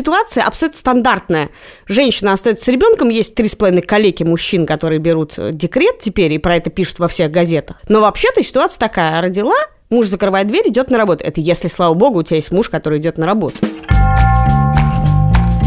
ситуация абсолютно стандартная. Женщина остается с ребенком, есть три с половиной коллеги мужчин, которые берут э, декрет теперь, и про это пишут во всех газетах. Но вообще-то ситуация такая. Родила, муж закрывает дверь, идет на работу. Это если, слава богу, у тебя есть муж, который идет на работу.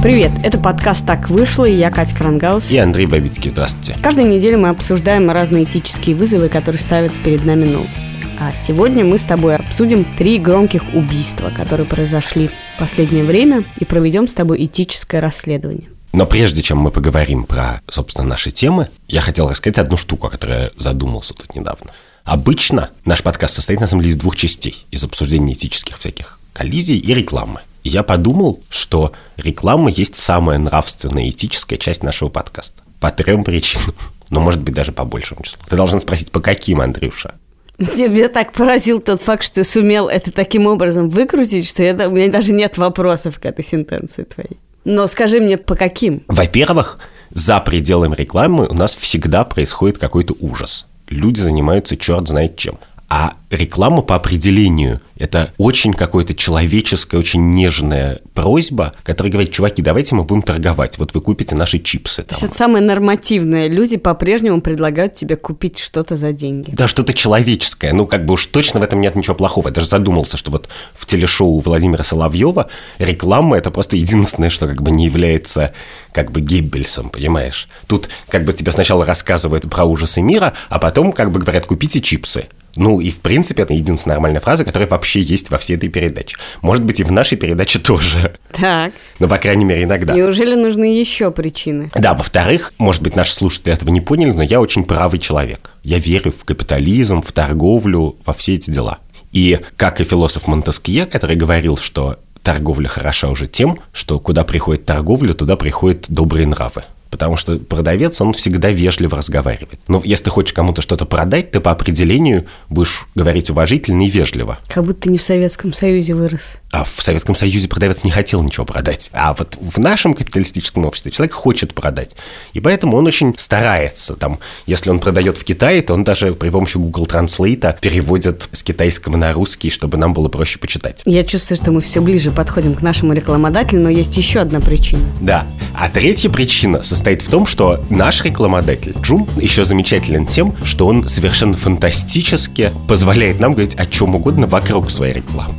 Привет, это подкаст «Так вышло» и я Катя Крангаус. И Андрей Бабицкий, здравствуйте. Каждую неделю мы обсуждаем разные этические вызовы, которые ставят перед нами новости. А сегодня мы с тобой обсудим три громких убийства, которые произошли в последнее время, и проведем с тобой этическое расследование. Но прежде чем мы поговорим про, собственно, наши темы, я хотел рассказать одну штуку, о которой я задумался тут недавно. Обычно наш подкаст состоит, на самом деле, из двух частей. Из обсуждения этических всяких коллизий и рекламы. И я подумал, что реклама есть самая нравственная и этическая часть нашего подкаста. По трем причинам. Но, может быть, даже по большему числу. Ты должен спросить, по каким, Андрюша? Меня так поразил тот факт, что ты сумел это таким образом выкрутить, что я, у меня даже нет вопросов к этой сентенции твоей. Но скажи мне, по каким? Во-первых, за пределами рекламы у нас всегда происходит какой-то ужас. Люди занимаются черт знает чем. А реклама по определению – это очень какое-то человеческая, очень нежная просьба, которая говорит, чуваки, давайте мы будем торговать, вот вы купите наши чипсы. Там. То есть это самое нормативное. Люди по-прежнему предлагают тебе купить что-то за деньги. Да, что-то человеческое. Ну, как бы уж точно в этом нет ничего плохого. Я даже задумался, что вот в телешоу Владимира Соловьева реклама – это просто единственное, что как бы не является как бы Геббельсом, понимаешь? Тут как бы тебе сначала рассказывают про ужасы мира, а потом как бы говорят, купите чипсы. Ну и в принципе это единственная нормальная фраза, которая вообще есть во всей этой передаче. Может быть и в нашей передаче тоже. Так. Но по крайней мере иногда. Неужели нужны еще причины? Да, во-вторых, может быть наши слушатели этого не поняли, но я очень правый человек. Я верю в капитализм, в торговлю, во все эти дела. И как и философ Монтескье, который говорил, что торговля хороша уже тем, что куда приходит торговля, туда приходят добрые нравы потому что продавец, он всегда вежливо разговаривает. Но если ты хочешь кому-то что-то продать, ты по определению будешь говорить уважительно и вежливо. Как будто ты не в Советском Союзе вырос. А в Советском Союзе продавец не хотел ничего продать. А вот в нашем капиталистическом обществе человек хочет продать. И поэтому он очень старается. Там, если он продает в Китае, то он даже при помощи Google Translate переводит с китайского на русский, чтобы нам было проще почитать. Я чувствую, что мы все ближе подходим к нашему рекламодателю, но есть еще одна причина. Да. А третья причина состоит состоит в том, что наш рекламодатель Джум еще замечателен тем, что он совершенно фантастически позволяет нам говорить о чем угодно вокруг своей рекламы.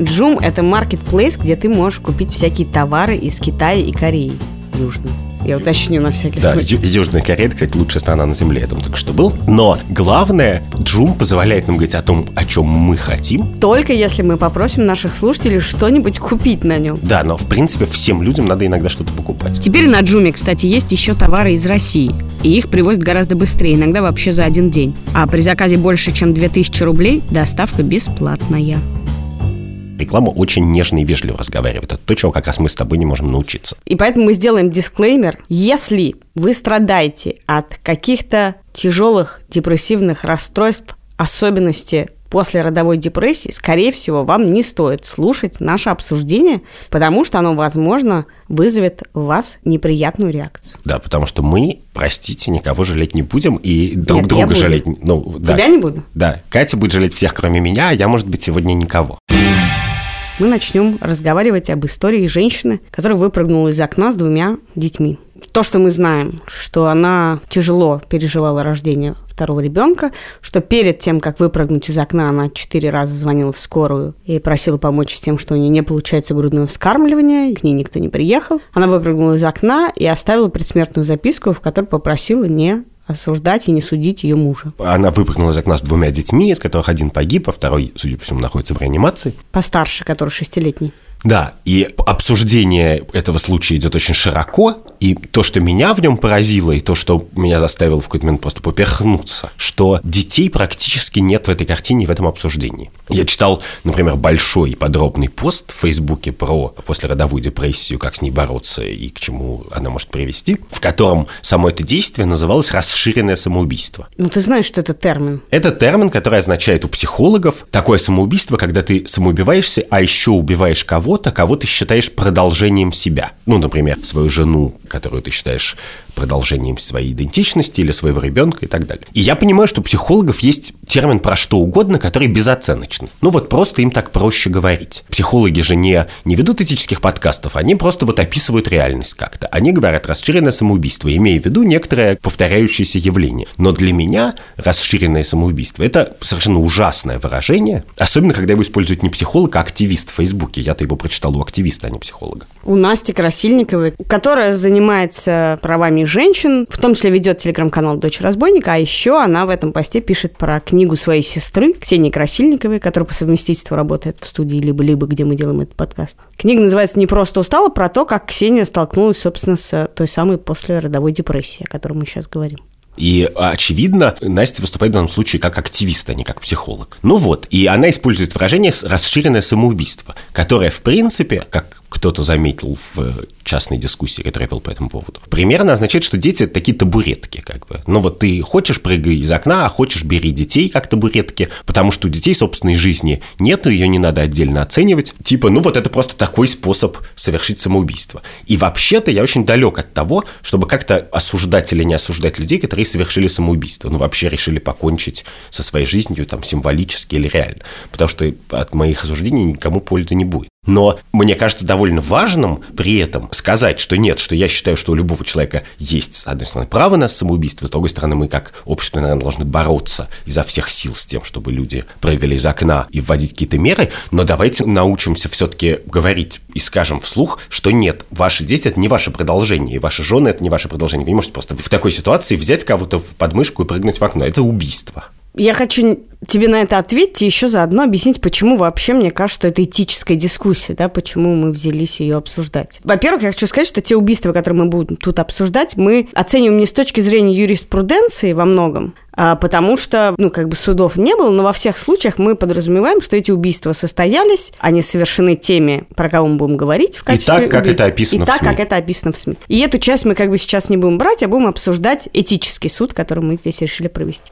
Джум – это маркетплейс, где ты можешь купить всякие товары из Китая и Кореи южной. Я уточню на всякий да, случай. Южная Корея, кстати, лучшая страна на Земле, я там только что был. Но главное, Джум позволяет нам говорить о том, о чем мы хотим. Только если мы попросим наших слушателей что-нибудь купить на нем. Да, но в принципе всем людям надо иногда что-то покупать. Теперь на Джуме, кстати, есть еще товары из России. И их привозят гораздо быстрее, иногда вообще за один день. А при заказе больше, чем 2000 рублей, доставка бесплатная. Реклама очень нежно и вежливо разговаривает. Это то, чего как раз мы с тобой не можем научиться. И поэтому мы сделаем дисклеймер. Если вы страдаете от каких-то тяжелых депрессивных расстройств, особенности после родовой депрессии, скорее всего, вам не стоит слушать наше обсуждение, потому что оно, возможно, вызовет у вас неприятную реакцию. Да, потому что мы, простите, никого жалеть не будем и друг Нет, друга жалеть. Ну, да. Тебя не буду. Да, Катя будет жалеть всех, кроме меня, а я, может быть, сегодня никого. Мы начнем разговаривать об истории женщины, которая выпрыгнула из окна с двумя детьми. То, что мы знаем, что она тяжело переживала рождение второго ребенка, что перед тем, как выпрыгнуть из окна, она четыре раза звонила в скорую и просила помочь с тем, что у нее не получается грудное вскармливание, к ней никто не приехал. Она выпрыгнула из окна и оставила предсмертную записку, в которой попросила не осуждать и не судить ее мужа. Она выпрыгнула из окна с двумя детьми, из которых один погиб, а второй, судя по всему, находится в реанимации. Постарше, который шестилетний. Да, и обсуждение этого случая идет очень широко, и то, что меня в нем поразило, и то, что меня заставило в какой-то момент просто поперхнуться, что детей практически нет в этой картине, в этом обсуждении. Я читал, например, большой и подробный пост в Фейсбуке про послеродовую депрессию, как с ней бороться и к чему она может привести, в котором само это действие называлось расширенное самоубийство. Ну, ты знаешь, что это термин. Это термин, который означает у психологов такое самоубийство, когда ты самоубиваешься, а еще убиваешь кого-то, кого ты считаешь продолжением себя. ну, например, свою жену, которую ты считаешь продолжением своей идентичности или своего ребенка и так далее. И я понимаю, что у психологов есть термин про что угодно, который безоценочный. Ну вот просто им так проще говорить. Психологи же не, не ведут этических подкастов, они просто вот описывают реальность как-то. Они говорят расширенное самоубийство, имея в виду некоторое повторяющееся явление. Но для меня расширенное самоубийство – это совершенно ужасное выражение, особенно когда его использует не психолог, а активист в Фейсбуке. Я-то его прочитал у активиста, а не психолога. У Насти Красильниковой, которая занимается правами женщин, в том числе ведет телеграм-канал «Дочь разбойника», а еще она в этом посте пишет про книгу своей сестры Ксении Красильниковой, которая по совместительству работает в студии «Либо-либо», где мы делаем этот подкаст. Книга называется «Не просто устала», про то, как Ксения столкнулась, собственно, с той самой послеродовой депрессией, о которой мы сейчас говорим. И, очевидно, Настя выступает в данном случае как активист, а не как психолог. Ну вот, и она использует выражение «расширенное самоубийство», которое, в принципе, как кто-то заметил в частной дискуссии, которую я вел по этому поводу, примерно означает, что дети – такие табуретки, как бы. Ну вот ты хочешь прыгай из окна, а хочешь бери детей как табуретки, потому что у детей собственной жизни нету, ее не надо отдельно оценивать. Типа, ну вот это просто такой способ совершить самоубийство. И вообще-то я очень далек от того, чтобы как-то осуждать или не осуждать людей, которые совершили самоубийство, ну вообще решили покончить со своей жизнью там символически или реально. Потому что от моих осуждений никому пользы не будет. Но мне кажется довольно важным при этом сказать, что нет, что я считаю, что у любого человека есть, с одной стороны, право на самоубийство, с другой стороны, мы как общество, наверное, должны бороться изо всех сил с тем, чтобы люди прыгали из окна и вводить какие-то меры, но давайте научимся все-таки говорить и скажем вслух, что нет, ваши дети – это не ваше продолжение, и ваши жены – это не ваше продолжение. Вы не можете просто в такой ситуации взять кого-то в подмышку и прыгнуть в окно. Это убийство. Я хочу тебе на это ответить и еще заодно объяснить, почему вообще мне кажется, что это этическая дискуссия, да, почему мы взялись ее обсуждать. Во-первых, я хочу сказать, что те убийства, которые мы будем тут обсуждать, мы оцениваем не с точки зрения юриспруденции во многом, а потому что, ну, как бы судов не было, но во всех случаях мы подразумеваем, что эти убийства состоялись, они совершены теми, про кого мы будем говорить в качестве И так, как убийц. это описано И в так, СМИ. как это описано в СМИ. И эту часть мы как бы сейчас не будем брать, а будем обсуждать этический суд, который мы здесь решили провести.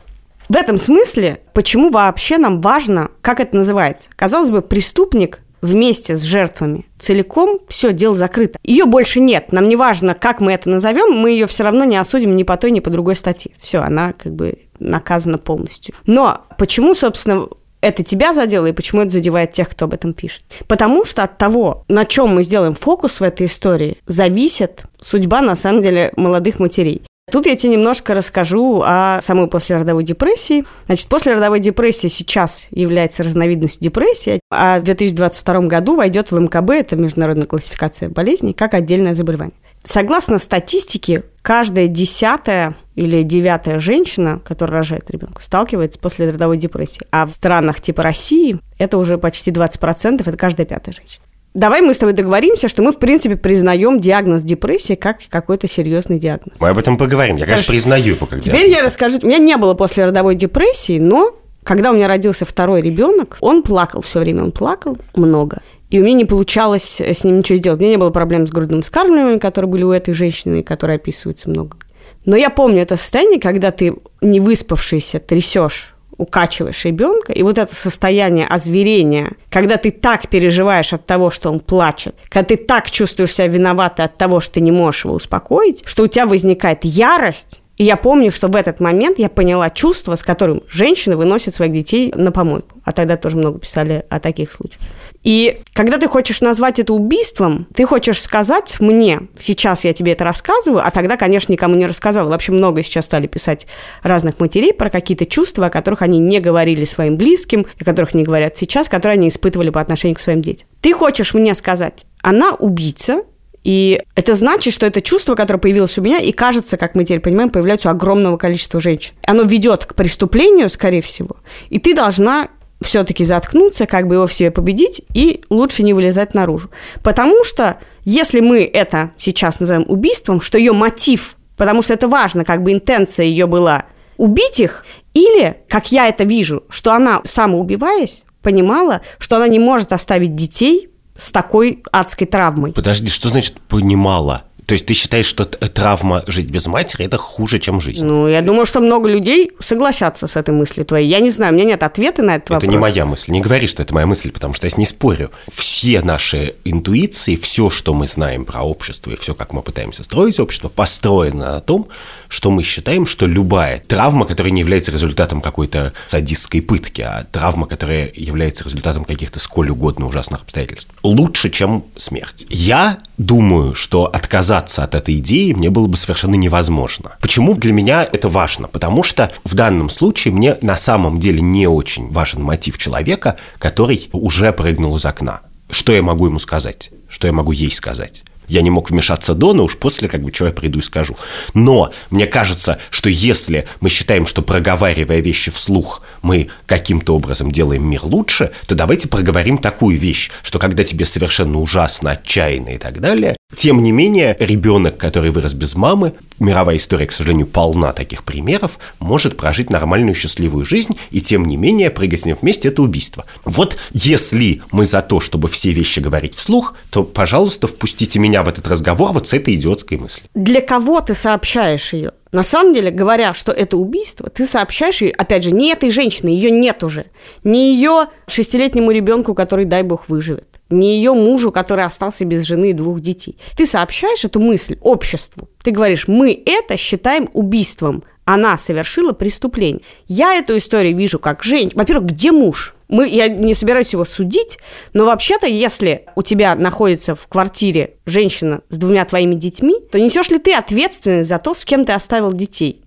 В этом смысле, почему вообще нам важно, как это называется? Казалось бы, преступник вместе с жертвами целиком, все, дело закрыто. Ее больше нет. Нам не важно, как мы это назовем, мы ее все равно не осудим ни по той, ни по другой статье. Все, она как бы наказана полностью. Но почему, собственно, это тебя задело и почему это задевает тех, кто об этом пишет? Потому что от того, на чем мы сделаем фокус в этой истории, зависит судьба, на самом деле, молодых матерей. Тут я тебе немножко расскажу о самой послеродовой депрессии. Значит, послеродовая депрессия сейчас является разновидностью депрессии, а в 2022 году войдет в МКБ, это международная классификация болезней, как отдельное заболевание. Согласно статистике, каждая десятая или девятая женщина, которая рожает ребенка, сталкивается с послеродовой депрессией. А в странах типа России это уже почти 20%, это каждая пятая женщина. Давай мы с тобой договоримся, что мы, в принципе, признаем диагноз депрессии как какой-то серьезный диагноз. Мы об этом поговорим. Я, конечно, Хорошо. признаю его как Теперь диагноз. я расскажу. У меня не было после родовой депрессии, но когда у меня родился второй ребенок, он плакал все время, он плакал много. И у меня не получалось с ним ничего сделать. У меня не было проблем с грудным вскармливанием, которые были у этой женщины, которые описываются много. Но я помню это состояние, когда ты не выспавшийся трясешь укачиваешь ребенка, и вот это состояние озверения, когда ты так переживаешь от того, что он плачет, когда ты так чувствуешь себя виноватой от того, что ты не можешь его успокоить, что у тебя возникает ярость, и я помню, что в этот момент я поняла чувство, с которым женщины выносят своих детей на помойку. А тогда тоже много писали о таких случаях. И когда ты хочешь назвать это убийством, ты хочешь сказать мне, сейчас я тебе это рассказываю, а тогда, конечно, никому не рассказала. Вообще много сейчас стали писать разных матерей про какие-то чувства, о которых они не говорили своим близким, о которых не говорят сейчас, которые они испытывали по отношению к своим детям. Ты хочешь мне сказать, она убийца, и это значит, что это чувство, которое появилось у меня, и кажется, как мы теперь понимаем, появляется у огромного количества женщин. Оно ведет к преступлению, скорее всего, и ты должна все-таки заткнуться, как бы его в себе победить, и лучше не вылезать наружу. Потому что если мы это сейчас называем убийством, что ее мотив, потому что это важно, как бы интенция ее была убить их, или, как я это вижу, что она, самоубиваясь, понимала, что она не может оставить детей с такой адской травмой. Подожди, что значит понимала? То есть ты считаешь, что травма жить без матери – это хуже, чем жизнь? Ну, я думаю, что много людей согласятся с этой мыслью твоей. Я не знаю, у меня нет ответа на этот это вопрос. Это не моя мысль. Не говори, что это моя мысль, потому что я с ней спорю. Все наши интуиции, все, что мы знаем про общество и все, как мы пытаемся строить общество, построено на том, что мы считаем, что любая травма, которая не является результатом какой-то садистской пытки, а травма, которая является результатом каких-то сколь угодно ужасных обстоятельств, лучше, чем смерть. Я думаю, что отказаться от этой идеи мне было бы совершенно невозможно. Почему для меня это важно? Потому что в данном случае мне на самом деле не очень важен мотив человека, который уже прыгнул из окна. Что я могу ему сказать? Что я могу ей сказать? Я не мог вмешаться до, но уж после как бы что я приду и скажу. Но мне кажется, что если мы считаем, что проговаривая вещи вслух, мы каким-то образом делаем мир лучше, то давайте проговорим такую вещь, что когда тебе совершенно ужасно, отчаянно и так далее, тем не менее, ребенок, который вырос без мамы, мировая история, к сожалению, полна таких примеров, может прожить нормальную счастливую жизнь, и тем не менее прыгать с ним вместе – это убийство. Вот если мы за то, чтобы все вещи говорить вслух, то, пожалуйста, впустите меня в этот разговор вот с этой идиотской мыслью. Для кого ты сообщаешь ее? На самом деле, говоря, что это убийство, ты сообщаешь ее, опять же, не этой женщине, ее нет уже, не ее шестилетнему ребенку, который, дай бог, выживет не ее мужу, который остался без жены и двух детей. Ты сообщаешь эту мысль обществу. Ты говоришь, мы это считаем убийством. Она совершила преступление. Я эту историю вижу как женщина. Во-первых, где муж? Мы, я не собираюсь его судить, но вообще-то, если у тебя находится в квартире женщина с двумя твоими детьми, то несешь ли ты ответственность за то, с кем ты оставил детей?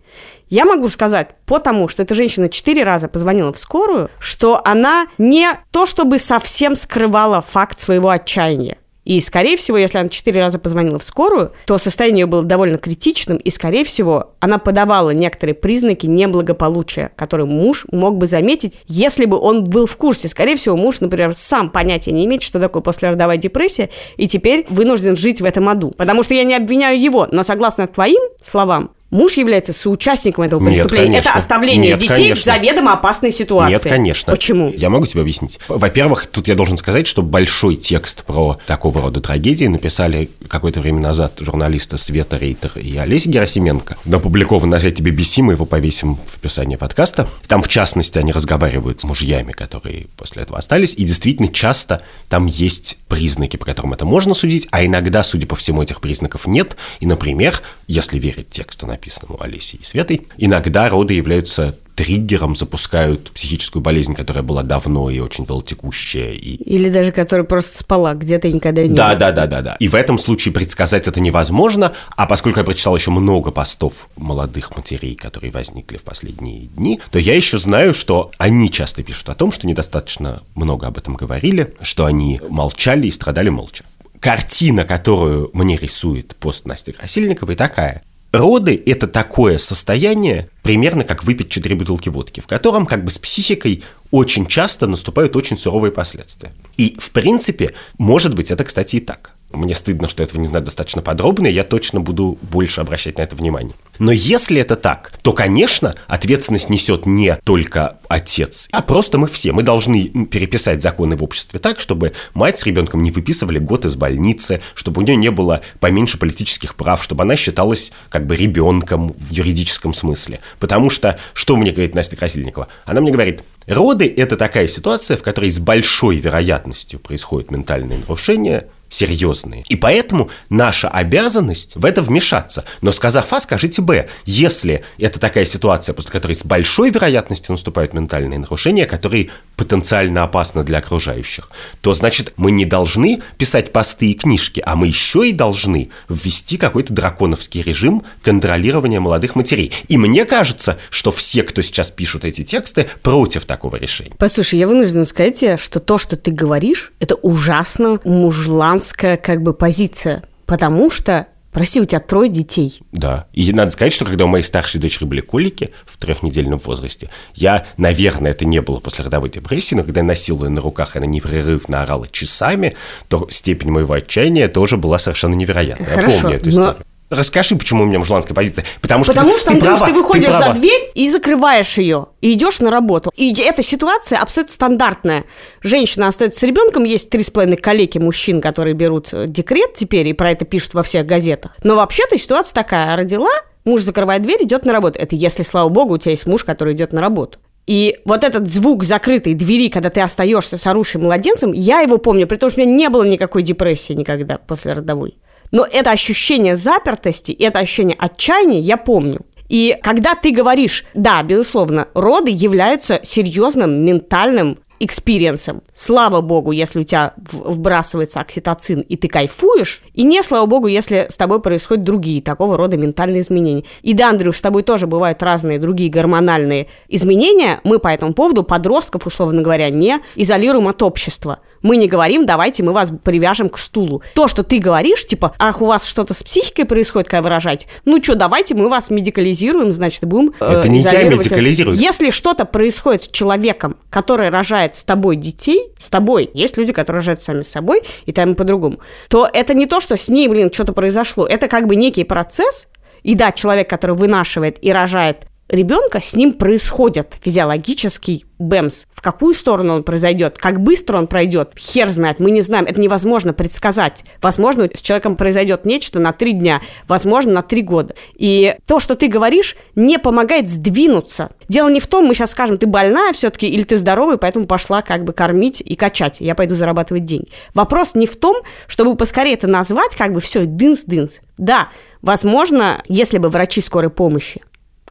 Я могу сказать, потому что эта женщина четыре раза позвонила в скорую, что она не то чтобы совсем скрывала факт своего отчаяния. И, скорее всего, если она четыре раза позвонила в скорую, то состояние ее было довольно критичным, и, скорее всего, она подавала некоторые признаки неблагополучия, которые муж мог бы заметить, если бы он был в курсе. Скорее всего, муж, например, сам понятия не имеет, что такое послеродовая депрессия, и теперь вынужден жить в этом аду. Потому что я не обвиняю его, но согласно твоим словам, муж является соучастником этого преступления. Нет, Это оставление Нет, детей конечно. в заведомо опасной ситуации. Нет, конечно. Почему? Я могу тебе объяснить. Во-первых, тут я должен сказать, что большой текст про такого рода трагедии написали какое-то время назад журналисты Света Рейтер и Олеся Герасименко. Опубликован на сайте BBC, мы его повесим в описании подкаста. Там, в частности, они разговаривают с мужьями, которые после этого остались, и действительно часто там есть признаки, по которым это можно судить, а иногда, судя по всему, этих признаков нет. И, например, если верить тексту, написанному Олесей и Светой, иногда роды являются триггером запускают психическую болезнь, которая была давно и очень волтекущая. И... Или даже которая просто спала где-то и никогда не да, да, да, да, да. И в этом случае предсказать это невозможно, а поскольку я прочитал еще много постов молодых матерей, которые возникли в последние дни, то я еще знаю, что они часто пишут о том, что недостаточно много об этом говорили, что они молчали и страдали молча. Картина, которую мне рисует пост Насти Красильниковой, такая – Роды – это такое состояние, примерно как выпить 4 бутылки водки, в котором как бы с психикой очень часто наступают очень суровые последствия. И, в принципе, может быть, это, кстати, и так. Мне стыдно, что этого не знаю достаточно подробно, и я точно буду больше обращать на это внимание. Но если это так, то, конечно, ответственность несет не только отец, а просто мы все. Мы должны переписать законы в обществе так, чтобы мать с ребенком не выписывали год из больницы, чтобы у нее не было поменьше политических прав, чтобы она считалась как бы ребенком в юридическом смысле. Потому что, что мне говорит Настя Красильникова? Она мне говорит, роды – это такая ситуация, в которой с большой вероятностью происходит ментальное нарушение – серьезные. И поэтому наша обязанность в это вмешаться. Но сказав А, скажите Б. Если это такая ситуация, после которой с большой вероятностью наступают ментальные нарушения, которые потенциально опасны для окружающих, то значит мы не должны писать посты и книжки, а мы еще и должны ввести какой-то драконовский режим контролирования молодых матерей. И мне кажется, что все, кто сейчас пишут эти тексты, против такого решения. Послушай, я вынуждена сказать тебе, что то, что ты говоришь, это ужасно мужлан женская как бы позиция, потому что Прости, у тебя трое детей. Да. И надо сказать, что когда у моей старшей дочери были колики в трехнедельном возрасте, я, наверное, это не было после родовой депрессии, но когда я носил ее на руках, она непрерывно орала часами, то степень моего отчаяния тоже была совершенно невероятная. Хорошо, я помню эту историю. Расскажи, почему у меня мужланская позиция. Потому что, Потому что, ты, Андрюш, права, ты выходишь права. за дверь и закрываешь ее, и идешь на работу. И эта ситуация абсолютно стандартная. Женщина остается с ребенком, есть три с половиной коллеги мужчин, которые берут э, декрет теперь, и про это пишут во всех газетах. Но вообще-то ситуация такая. Родила, муж закрывает дверь, идет на работу. Это если, слава богу, у тебя есть муж, который идет на работу. И вот этот звук закрытой двери, когда ты остаешься с орущим младенцем, я его помню, при том, что у меня не было никакой депрессии никогда после родовой. Но это ощущение запертости, это ощущение отчаяния я помню. И когда ты говоришь, да, безусловно, роды являются серьезным ментальным experience ом. Слава богу, если у тебя вбрасывается окситоцин, и ты кайфуешь, и не слава богу, если с тобой происходят другие такого рода ментальные изменения. И да, Андрюш, с тобой тоже бывают разные другие гормональные изменения. Мы по этому поводу подростков, условно говоря, не изолируем от общества. Мы не говорим, давайте мы вас привяжем к стулу. То, что ты говоришь, типа, ах, у вас что-то с психикой происходит, когда выражать, ну что, давайте мы вас медикализируем, значит, будем э, Это не я изолировать. медикализирую. Если что-то происходит с человеком, который рожает с тобой детей, с тобой, есть люди, которые рожают сами с собой, и там и по-другому, то это не то, что с ней, блин, что-то произошло. Это как бы некий процесс, и да, человек, который вынашивает и рожает ребенка, с ним происходит физиологический бэмс. В какую сторону он произойдет, как быстро он пройдет, хер знает, мы не знаем, это невозможно предсказать. Возможно, с человеком произойдет нечто на три дня, возможно, на три года. И то, что ты говоришь, не помогает сдвинуться. Дело не в том, мы сейчас скажем, ты больная все-таки или ты здоровая, поэтому пошла как бы кормить и качать, я пойду зарабатывать деньги. Вопрос не в том, чтобы поскорее это назвать, как бы все, дынс-дынс. Да, возможно, если бы врачи скорой помощи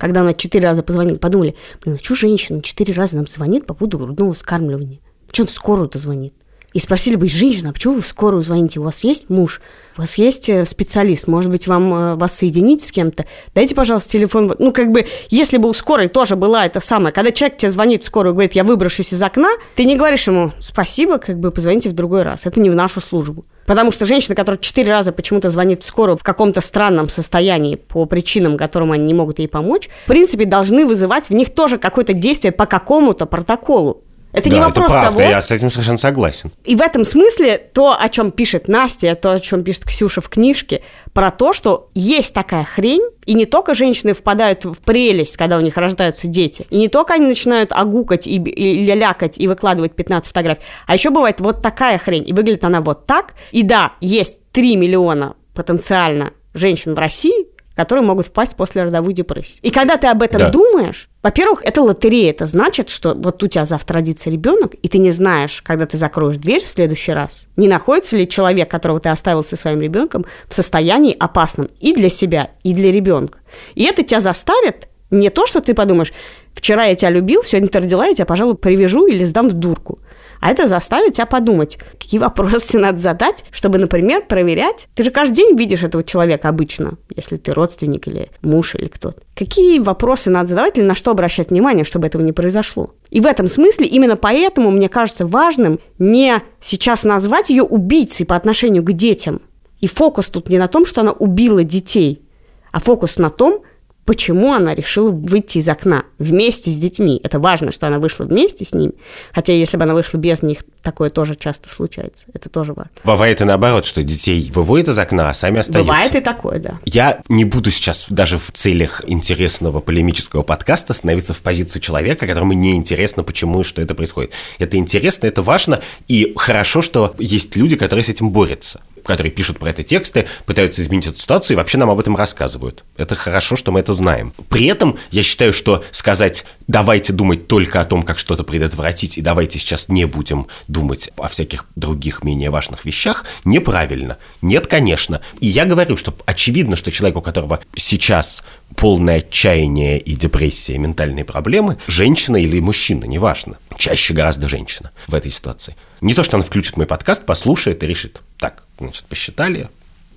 когда она четыре раза позвонила, подумали, блин, а что женщина четыре раза нам звонит по поводу грудного вскармливания? Почему он в скорую-то звонит? И спросили бы, женщина, а почему вы в скорую звоните? У вас есть муж? У вас есть э, специалист? Может быть, вам э, вас соединить с кем-то? Дайте, пожалуйста, телефон. Ну, как бы, если бы у скорой тоже была это самое, когда человек тебе звонит в скорую и говорит, я выброшусь из окна, ты не говоришь ему, спасибо, как бы, позвоните в другой раз. Это не в нашу службу. Потому что женщина, которая четыре раза почему-то звонит в скорую в каком-то странном состоянии по причинам, которым они не могут ей помочь, в принципе, должны вызывать в них тоже какое-то действие по какому-то протоколу. Это да, не вопрос это правда, того, я с этим совершенно согласен. и в этом смысле то, о чем пишет Настя, то, о чем пишет Ксюша в книжке, про то, что есть такая хрень, и не только женщины впадают в прелесть, когда у них рождаются дети, и не только они начинают огукать и, и лялякать и выкладывать 15 фотографий, а еще бывает вот такая хрень, и выглядит она вот так. И да, есть 3 миллиона потенциально женщин в России, которые могут впасть после родовой депрессии. И когда ты об этом Да. думаешь, во-первых, это лотерея. Это значит, что вот у тебя завтра родится ребенок, и ты не знаешь, когда ты закроешь дверь в следующий раз, не находится ли человек, которого ты оставил со своим ребенком, в состоянии опасном и для себя, и для ребенка. И это тебя заставит не то, что ты подумаешь, вчера я тебя любил, сегодня ты родила, я тебя, пожалуй, привяжу или сдам в дурку. А это заставит тебя подумать, какие вопросы тебе надо задать, чтобы, например, проверять. Ты же каждый день видишь этого человека обычно, если ты родственник или муж или кто-то. Какие вопросы надо задавать или на что обращать внимание, чтобы этого не произошло. И в этом смысле именно поэтому мне кажется важным не сейчас назвать ее убийцей по отношению к детям. И фокус тут не на том, что она убила детей, а фокус на том, почему она решила выйти из окна вместе с детьми. Это важно, что она вышла вместе с ними. Хотя если бы она вышла без них, такое тоже часто случается. Это тоже важно. Бывает и наоборот, что детей выводят из окна, а сами остаются. Бывает и такое, да. Я не буду сейчас даже в целях интересного полемического подкаста становиться в позицию человека, которому не интересно, почему и что это происходит. Это интересно, это важно, и хорошо, что есть люди, которые с этим борются которые пишут про это тексты, пытаются изменить эту ситуацию и вообще нам об этом рассказывают. Это хорошо, что мы это знаем. При этом я считаю, что сказать «давайте думать только о том, как что-то предотвратить, и давайте сейчас не будем думать о всяких других менее важных вещах» неправильно. Нет, конечно. И я говорю, что очевидно, что человек, у которого сейчас полное отчаяние и депрессия, ментальные проблемы, женщина или мужчина, неважно. Чаще гораздо женщина в этой ситуации. Не то, что он включит мой подкаст, послушает и решит, так, значит, посчитали,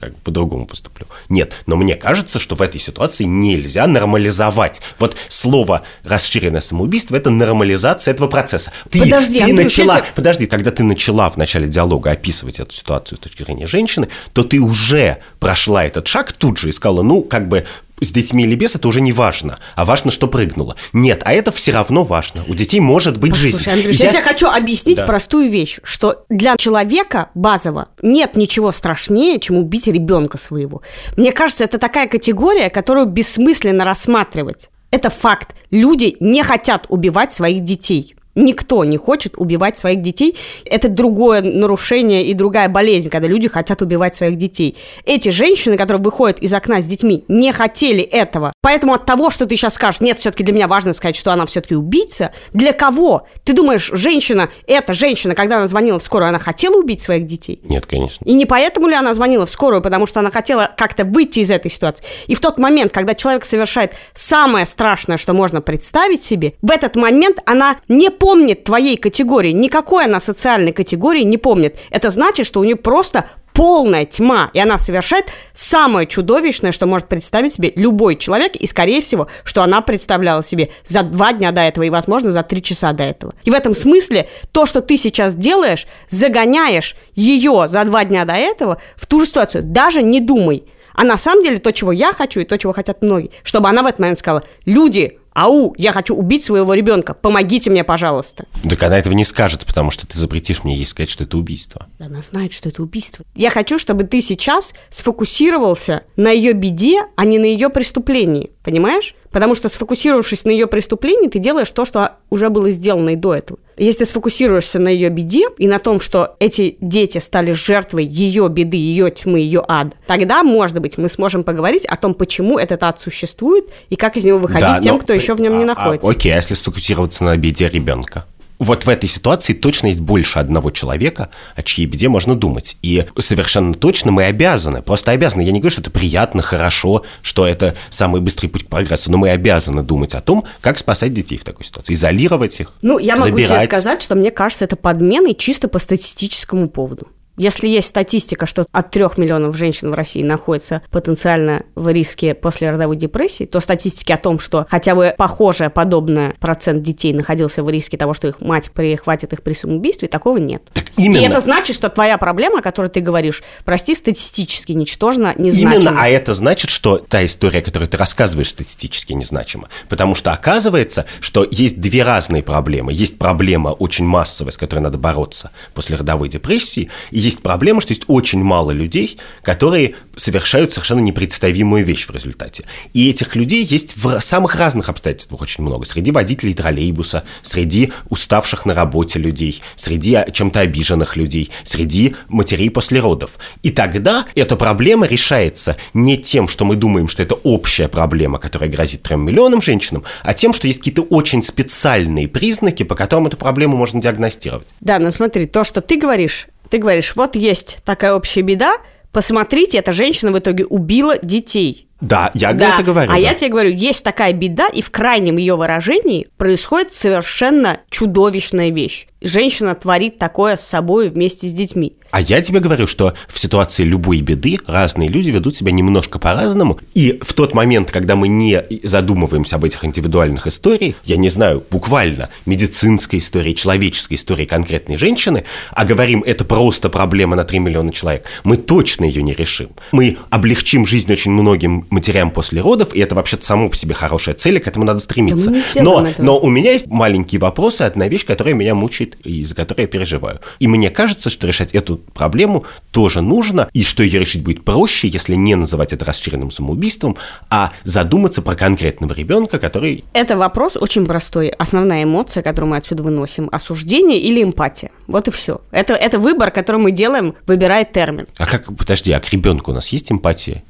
как бы по-другому поступлю. Нет, но мне кажется, что в этой ситуации нельзя нормализовать. Вот слово «расширенное самоубийство» — это нормализация этого процесса. Ты, Подожди, ты Андрюш, начала, это- подожди, когда ты начала в начале диалога описывать эту ситуацию с точки зрения женщины, то ты уже прошла этот шаг тут же и сказала, ну, как бы с детьми или без, это уже не важно. А важно, что прыгнула. Нет, а это все равно важно. У детей может быть Послушай, жизнь. Андрюш, я... я тебе хочу объяснить да. простую вещь, что для человека базово нет ничего страшнее, чем убить ребенка своего. Мне кажется, это такая категория, которую бессмысленно рассматривать. Это факт. Люди не хотят убивать своих детей. Никто не хочет убивать своих детей. Это другое нарушение и другая болезнь, когда люди хотят убивать своих детей. Эти женщины, которые выходят из окна с детьми, не хотели этого. Поэтому от того, что ты сейчас скажешь, нет, все-таки для меня важно сказать, что она все-таки убийца, для кого? Ты думаешь, женщина, эта женщина, когда она звонила в скорую, она хотела убить своих детей? Нет, конечно. И не поэтому ли она звонила в скорую, потому что она хотела как-то выйти из этой ситуации? И в тот момент, когда человек совершает самое страшное, что можно представить себе, в этот момент она не помнит твоей категории, никакой она социальной категории не помнит. Это значит, что у нее просто полная тьма, и она совершает самое чудовищное, что может представить себе любой человек, и, скорее всего, что она представляла себе за два дня до этого и, возможно, за три часа до этого. И в этом смысле то, что ты сейчас делаешь, загоняешь ее за два дня до этого в ту же ситуацию. Даже не думай. А на самом деле то, чего я хочу, и то, чего хотят многие, чтобы она в этот момент сказала, люди, ау, я хочу убить своего ребенка, помогите мне, пожалуйста. Так она этого не скажет, потому что ты запретишь мне ей сказать, что это убийство. Она знает, что это убийство. Я хочу, чтобы ты сейчас сфокусировался на ее беде, а не на ее преступлении, понимаешь? Потому что сфокусировавшись на ее преступлении, ты делаешь то, что уже было сделано и до этого. Если сфокусируешься на ее беде и на том, что эти дети стали жертвой ее беды, ее тьмы, ее ада, тогда, может быть, мы сможем поговорить о том, почему этот ад существует и как из него выходить да, тем, но... кто еще в нем не а, находится. А, окей, а если сфокусироваться на беде ребенка? Вот в этой ситуации точно есть больше одного человека, о чьей беде можно думать. И совершенно точно мы обязаны, просто обязаны. Я не говорю, что это приятно, хорошо, что это самый быстрый путь к прогрессу, но мы обязаны думать о том, как спасать детей в такой ситуации, изолировать их. Ну, я могу забирать. тебе сказать, что мне кажется, это подменой чисто по статистическому поводу. Если есть статистика, что от трех миллионов женщин в России находятся потенциально в риске после родовой депрессии, то статистики о том, что хотя бы похожая, подобная процент детей находился в риске того, что их мать перехватит их при самоубийстве, такого нет. Так именно. И это значит, что твоя проблема, о которой ты говоришь, прости, статистически ничтожно незначима. Именно, а это значит, что та история, которую ты рассказываешь, статистически незначима. Потому что оказывается, что есть две разные проблемы. Есть проблема очень массовая, с которой надо бороться после родовой депрессии, и есть проблема, что есть очень мало людей, которые совершают совершенно непредставимую вещь в результате. И этих людей есть в самых разных обстоятельствах очень много. Среди водителей троллейбуса, среди уставших на работе людей, среди чем-то обиженных людей, среди матерей после родов. И тогда эта проблема решается не тем, что мы думаем, что это общая проблема, которая грозит трем миллионам женщинам, а тем, что есть какие-то очень специальные признаки, по которым эту проблему можно диагностировать. Да, но смотри, то, что ты говоришь, ты говоришь, вот есть такая общая беда, посмотрите, эта женщина в итоге убила детей. Да, я да. это говорю. А да. я тебе говорю, есть такая беда, и в крайнем ее выражении происходит совершенно чудовищная вещь. Женщина творит такое с собой вместе с детьми. А я тебе говорю, что в ситуации любой беды разные люди ведут себя немножко по-разному. И в тот момент, когда мы не задумываемся об этих индивидуальных историях, я не знаю, буквально медицинской истории, человеческой истории конкретной женщины, а говорим, это просто проблема на 3 миллиона человек, мы точно ее не решим. Мы облегчим жизнь очень многим матерям после родов, и это вообще-то само по себе хорошая цель, и к этому надо стремиться. Да но, но у меня есть маленькие вопросы, одна вещь, которая меня мучает и из-за которой я переживаю. И мне кажется, что решать эту проблему тоже нужно, и что ее решить будет проще, если не называть это расчеренным самоубийством, а задуматься про конкретного ребенка, который... Это вопрос очень простой. Основная эмоция, которую мы отсюда выносим, осуждение или эмпатия. Вот и все. Это, это выбор, который мы делаем, выбирая термин. А как, подожди, а к ребенку у нас есть эмпатия?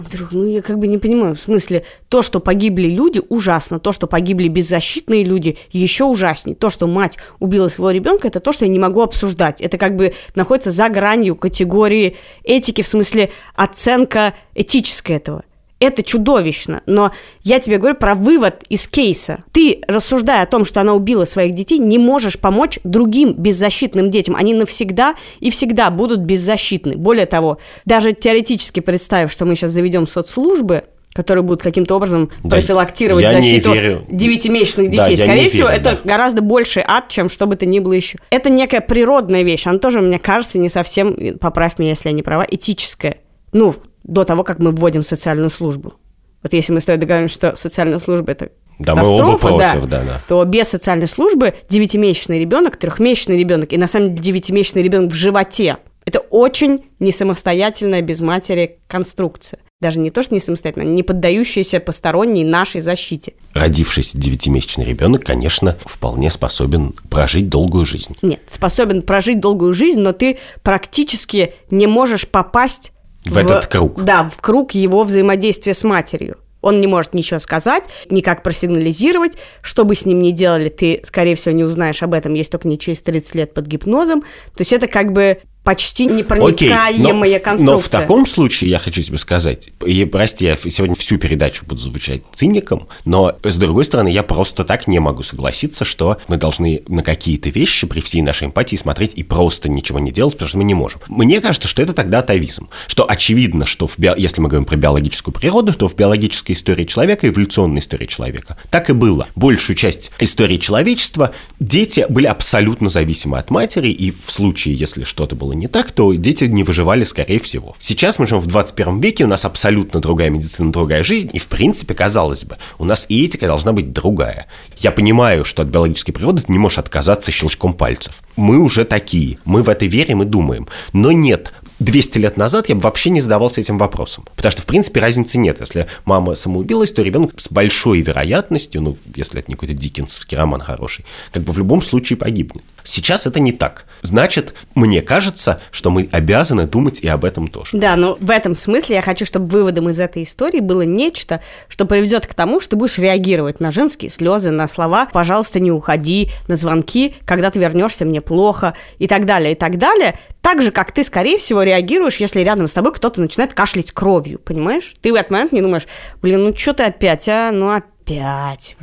Вдруг, ну я как бы не понимаю, в смысле, то, что погибли люди, ужасно, то, что погибли беззащитные люди, еще ужаснее. То, что мать убила своего ребенка, это то, что я не могу обсуждать. Это как бы находится за гранью категории этики, в смысле оценка этической этого это чудовищно. Но я тебе говорю про вывод из кейса. Ты, рассуждая о том, что она убила своих детей, не можешь помочь другим беззащитным детям. Они навсегда и всегда будут беззащитны. Более того, даже теоретически представив, что мы сейчас заведем соцслужбы, которые будут каким-то образом да, профилактировать защиту девятимесячных детей. Да, Скорее всего, верю, это да. гораздо больший ад, чем что бы то ни было еще. Это некая природная вещь. Она тоже, мне кажется, не совсем, поправь меня, если я не права, этическая. Ну, до того, как мы вводим социальную службу. вот если мы с тобой договоримся, что социальная служба – это да, мы оба против, да, да. То без социальной службы девятимесячный ребенок, трехмесячный ребенок и на самом деле девятимесячный ребенок в животе – это очень не самостоятельная без матери конструкция даже не то, что не самостоятельно, не поддающаяся посторонней нашей защите. Родившийся девятимесячный ребенок, конечно, вполне способен прожить долгую жизнь. Нет, способен прожить долгую жизнь, но ты практически не можешь попасть в, в этот круг. Да, в круг его взаимодействия с матерью. Он не может ничего сказать, никак просигнализировать. Что бы с ним ни делали, ты, скорее всего, не узнаешь об этом, если только не через 30 лет под гипнозом. То есть это как бы почти непроникаемая Окей, конструкция. Но в таком случае я хочу тебе сказать, и прости, я сегодня всю передачу буду звучать циником, но с другой стороны, я просто так не могу согласиться, что мы должны на какие-то вещи при всей нашей эмпатии смотреть и просто ничего не делать, потому что мы не можем. Мне кажется, что это тогда атовизм, что очевидно, что в био... если мы говорим про биологическую природу, то в биологической истории человека, эволюционной истории человека, так и было. Большую часть истории человечества дети были абсолютно зависимы от матери, и в случае, если что-то было не так, то дети не выживали, скорее всего. Сейчас мы живем в 21 веке, у нас абсолютно другая медицина, другая жизнь, и, в принципе, казалось бы, у нас и этика должна быть другая. Я понимаю, что от биологической природы ты не можешь отказаться щелчком пальцев. Мы уже такие, мы в это верим и думаем. Но нет, 200 лет назад я бы вообще не задавался этим вопросом. Потому что, в принципе, разницы нет. Если мама самоубилась, то ребенок с большой вероятностью, ну, если это не какой-то диккенсовский роман хороший, как бы в любом случае погибнет. Сейчас это не так. Значит, мне кажется, что мы обязаны думать и об этом тоже. Да, но в этом смысле я хочу, чтобы выводом из этой истории было нечто, что приведет к тому, что ты будешь реагировать на женские слезы, на слова «пожалуйста, не уходи», на звонки «когда ты вернешься, мне плохо» и так далее, и так далее. Так же, как ты, скорее всего, реагируешь, если рядом с тобой кто-то начинает кашлять кровью, понимаешь? Ты в этот момент не думаешь, блин, ну что ты опять, а? Ну опять.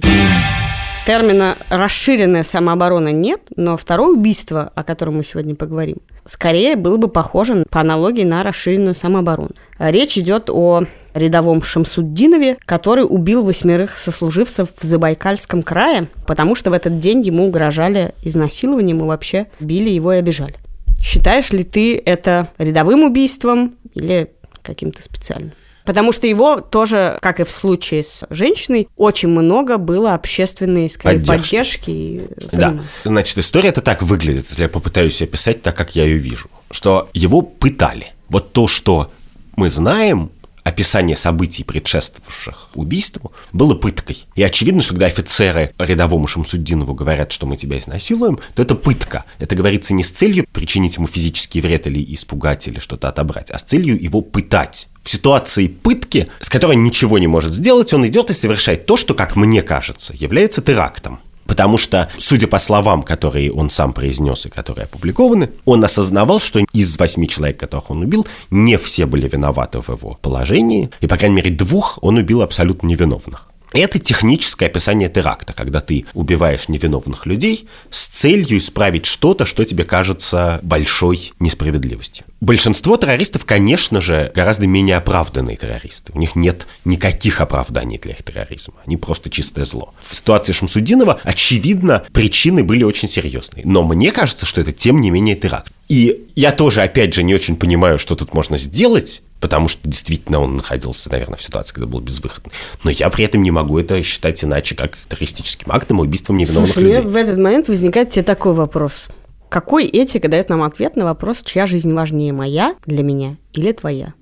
Термина «расширенная самооборона» нет, но второе убийство, о котором мы сегодня поговорим, скорее было бы похоже по аналогии на расширенную самооборону. Речь идет о рядовом Шамсуддинове, который убил восьмерых сослуживцев в Забайкальском крае, потому что в этот день ему угрожали изнасилованием и вообще били его и обижали. Считаешь ли ты это рядовым убийством или каким-то специальным? Потому что его тоже, как и в случае с женщиной, очень много было общественной, скорее, поддержки. поддержки да. Значит, история это так выглядит, если я попытаюсь описать так, как я ее вижу. Что его пытали. Вот то, что мы знаем, описание событий, предшествовавших убийству, было пыткой. И очевидно, что когда офицеры рядовому Шамсуддинову говорят, что мы тебя изнасилуем, то это пытка. Это говорится не с целью причинить ему физический вред или испугать, или что-то отобрать, а с целью его пытать. В ситуации пытки, с которой ничего не может сделать, он идет и совершает то, что, как мне кажется, является терактом. Потому что, судя по словам, которые он сам произнес и которые опубликованы, он осознавал, что из восьми человек, которых он убил, не все были виноваты в его положении, и, по крайней мере, двух он убил абсолютно невиновных. Это техническое описание теракта, когда ты убиваешь невиновных людей с целью исправить что-то, что тебе кажется большой несправедливостью. Большинство террористов, конечно же, гораздо менее оправданные террористы. У них нет никаких оправданий для их терроризма. Они просто чистое зло. В ситуации Шамсудинова, очевидно, причины были очень серьезные. Но мне кажется, что это тем не менее теракт. И я тоже, опять же, не очень понимаю, что тут можно сделать, потому что действительно он находился, наверное, в ситуации, когда был безвыходный. Но я при этом не могу это считать иначе, как террористическим актом и убийством невиновных Слушай, людей. в этот момент возникает тебе такой вопрос. Какой этика дает нам ответ на вопрос, чья жизнь важнее, моя для меня или твоя?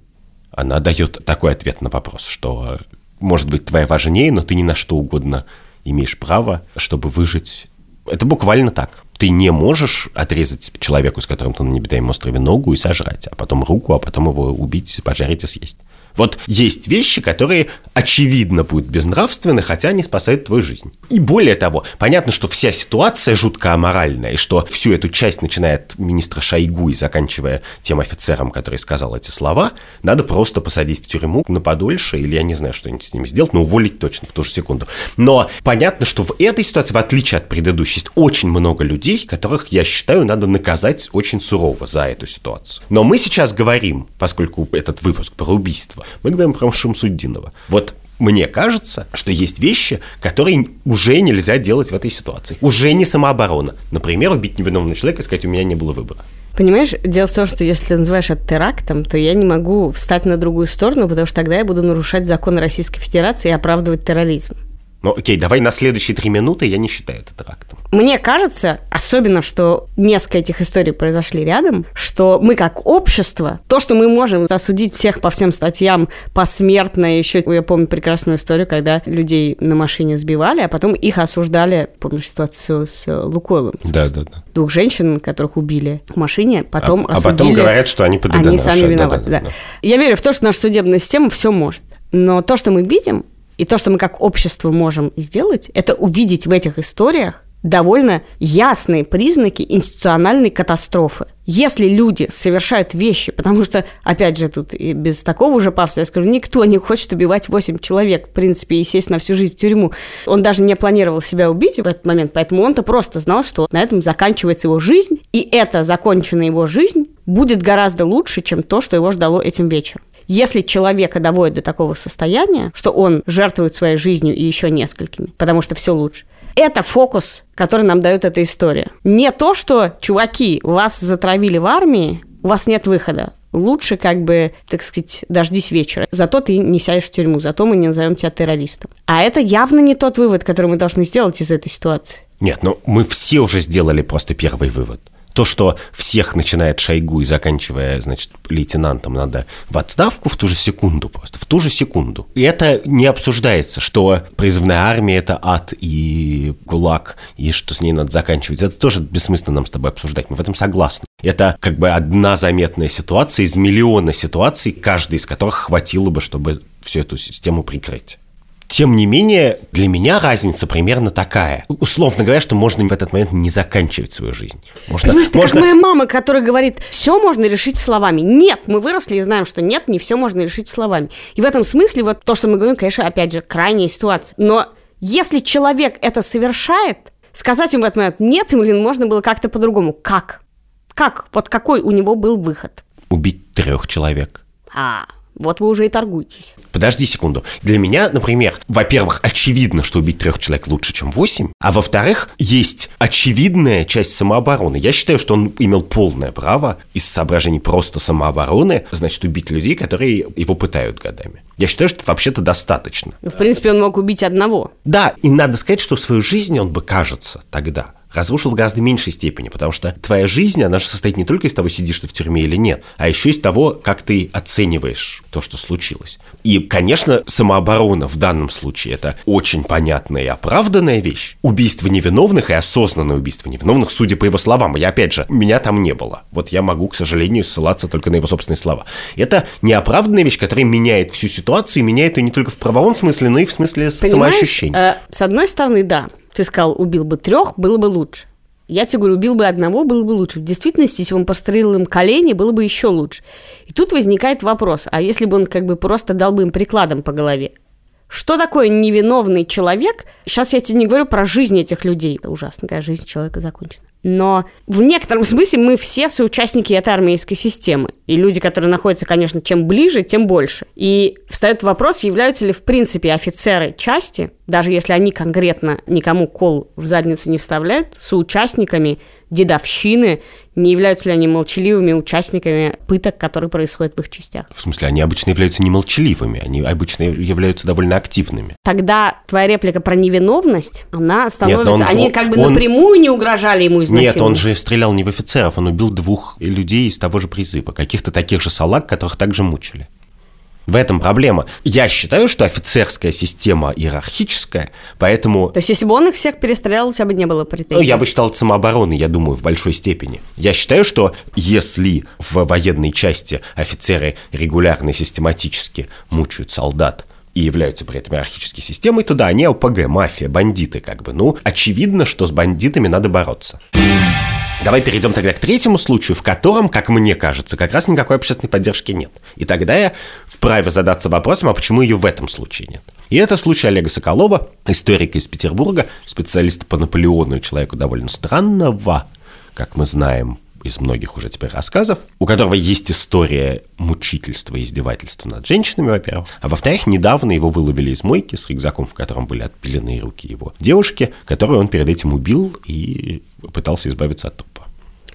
Она дает такой ответ на вопрос, что может быть твоя важнее, но ты ни на что угодно имеешь право, чтобы выжить. Это буквально так. Ты не можешь отрезать человеку, с которым ты на небитаемом острове, ногу и сожрать, а потом руку, а потом его убить, пожарить и съесть. Вот есть вещи, которые очевидно будут безнравственны, хотя они спасают твою жизнь. И более того, понятно, что вся ситуация жутко аморальная, и что всю эту часть, начиная от министра Шойгу и заканчивая тем офицером, который сказал эти слова, надо просто посадить в тюрьму на подольше, или я не знаю, что-нибудь с ними сделать, но уволить точно в ту же секунду. Но понятно, что в этой ситуации, в отличие от предыдущей, есть очень много людей, которых, я считаю, надо наказать очень сурово за эту ситуацию. Но мы сейчас говорим, поскольку этот выпуск про убийство, мы говорим про Шамсуддинова. Вот мне кажется, что есть вещи, которые уже нельзя делать в этой ситуации. Уже не самооборона. Например, убить невиновного человека и сказать, у меня не было выбора. Понимаешь, дело в том, что если ты называешь это терактом, то я не могу встать на другую сторону, потому что тогда я буду нарушать законы Российской Федерации и оправдывать терроризм. Ну, окей, давай на следующие три минуты я не считаю это терактом. Мне кажется, особенно, что несколько этих историй произошли рядом, что мы как общество, то, что мы можем осудить всех по всем статьям посмертно, еще я помню прекрасную историю, когда людей на машине сбивали, а потом их осуждали, помнишь ситуацию с Лукойлом? Да, да, да. Двух женщин, которых убили в машине, потом а, осудили. А потом говорят, что они ПДД Они сами виноваты, да, да, да. да. Я верю в то, что наша судебная система все может. Но то, что мы видим, и то, что мы как общество можем сделать, это увидеть в этих историях довольно ясные признаки институциональной катастрофы. Если люди совершают вещи, потому что, опять же, тут и без такого уже пафоса, я скажу, никто не хочет убивать 8 человек, в принципе, и сесть на всю жизнь в тюрьму. Он даже не планировал себя убить в этот момент, поэтому он-то просто знал, что на этом заканчивается его жизнь, и эта законченная его жизнь будет гораздо лучше, чем то, что его ждало этим вечером. Если человека доводит до такого состояния, что он жертвует своей жизнью и еще несколькими, потому что все лучше, это фокус, который нам дает эта история. Не то, что, чуваки, вас затравили в армии, у вас нет выхода. Лучше, как бы, так сказать, дождись вечера. Зато ты не сядешь в тюрьму, зато мы не назовем тебя террористом. А это явно не тот вывод, который мы должны сделать из этой ситуации. Нет, ну мы все уже сделали просто первый вывод то, что всех начинает Шойгу и заканчивая, значит, лейтенантом надо в отставку в ту же секунду просто, в ту же секунду. И это не обсуждается, что призывная армия – это ад и гулаг, и что с ней надо заканчивать. Это тоже бессмысленно нам с тобой обсуждать, мы в этом согласны. Это как бы одна заметная ситуация из миллиона ситуаций, каждой из которых хватило бы, чтобы всю эту систему прикрыть. Тем не менее, для меня разница примерно такая. Условно говоря, что можно в этот момент не заканчивать свою жизнь. Можно, Понимаешь, можно... как моя мама, которая говорит, все можно решить словами. Нет, мы выросли и знаем, что нет, не все можно решить словами. И в этом смысле вот то, что мы говорим, конечно, опять же, крайняя ситуация. Но если человек это совершает, сказать ему в этот момент нет, блин, можно было как-то по-другому. Как? Как? Вот какой у него был выход? Убить трех человек. А, вот вы уже и торгуетесь. Подожди секунду. Для меня, например, во-первых, очевидно, что убить трех человек лучше, чем восемь. А во-вторых, есть очевидная часть самообороны. Я считаю, что он имел полное право из соображений просто самообороны, значит, убить людей, которые его пытают годами. Я считаю, что вообще-то достаточно. В принципе, он мог убить одного. Да, и надо сказать, что свою жизнь он бы, кажется, тогда разрушил в гораздо меньшей степени, потому что твоя жизнь, она же состоит не только из того, сидишь ты в тюрьме или нет, а еще из того, как ты оцениваешь то, что случилось. И, конечно, самооборона в данном случае это очень понятная и оправданная вещь. Убийство невиновных и осознанное убийство невиновных, судя по его словам. Я, опять же, меня там не было. Вот я могу, к сожалению, ссылаться только на его собственные слова. Это неоправданная вещь, которая меняет всю ситуацию, и меняет ее не только в правовом смысле, но и в смысле Понимаешь, самоощущения. Э, с одной стороны, да, ты сказал, убил бы трех, было бы лучше. Я тебе говорю, убил бы одного, было бы лучше. В действительности, если бы он прострелил им колени, было бы еще лучше. И тут возникает вопрос, а если бы он как бы просто дал бы им прикладом по голове? Что такое невиновный человек? Сейчас я тебе не говорю про жизнь этих людей. Это ужасно, какая жизнь человека закончена. Но в некотором смысле мы все соучастники этой армейской системы. И люди, которые находятся, конечно, чем ближе, тем больше. И встает вопрос, являются ли в принципе офицеры части, даже если они конкретно никому кол в задницу не вставляют, соучастниками дедовщины, не являются ли они молчаливыми участниками пыток, которые происходят в их частях. В смысле, они обычно являются не молчаливыми, они обычно являются довольно активными. Тогда твоя реплика про невиновность, она становится... Нет, он, они как бы он, напрямую не угрожали ему изнасиловать. Нет, он же стрелял не в офицеров, он убил двух людей из того же призыва, каких-то таких же салаг, которых также мучили. В этом проблема. Я считаю, что офицерская система иерархическая, поэтому... То есть, если бы он их всех перестрелял, у тебя бы не было претензий? Ну, я бы считал это самообороной, я думаю, в большой степени. Я считаю, что если в военной части офицеры регулярно и систематически мучают солдат, и являются при этом иерархической системой, то да, они ОПГ, мафия, бандиты как бы. Ну, очевидно, что с бандитами надо бороться. Давай перейдем тогда к третьему случаю, в котором, как мне кажется, как раз никакой общественной поддержки нет. И тогда я вправе задаться вопросом, а почему ее в этом случае нет. И это случай Олега Соколова, историка из Петербурга, специалиста по Наполеону и человеку довольно странного, как мы знаем, из многих уже теперь рассказов, у которого есть история мучительства и издевательства над женщинами, во-первых, а во-вторых, недавно его выловили из мойки с рюкзаком, в котором были отпиленные руки его девушки, которую он перед этим убил и пытался избавиться от трупа.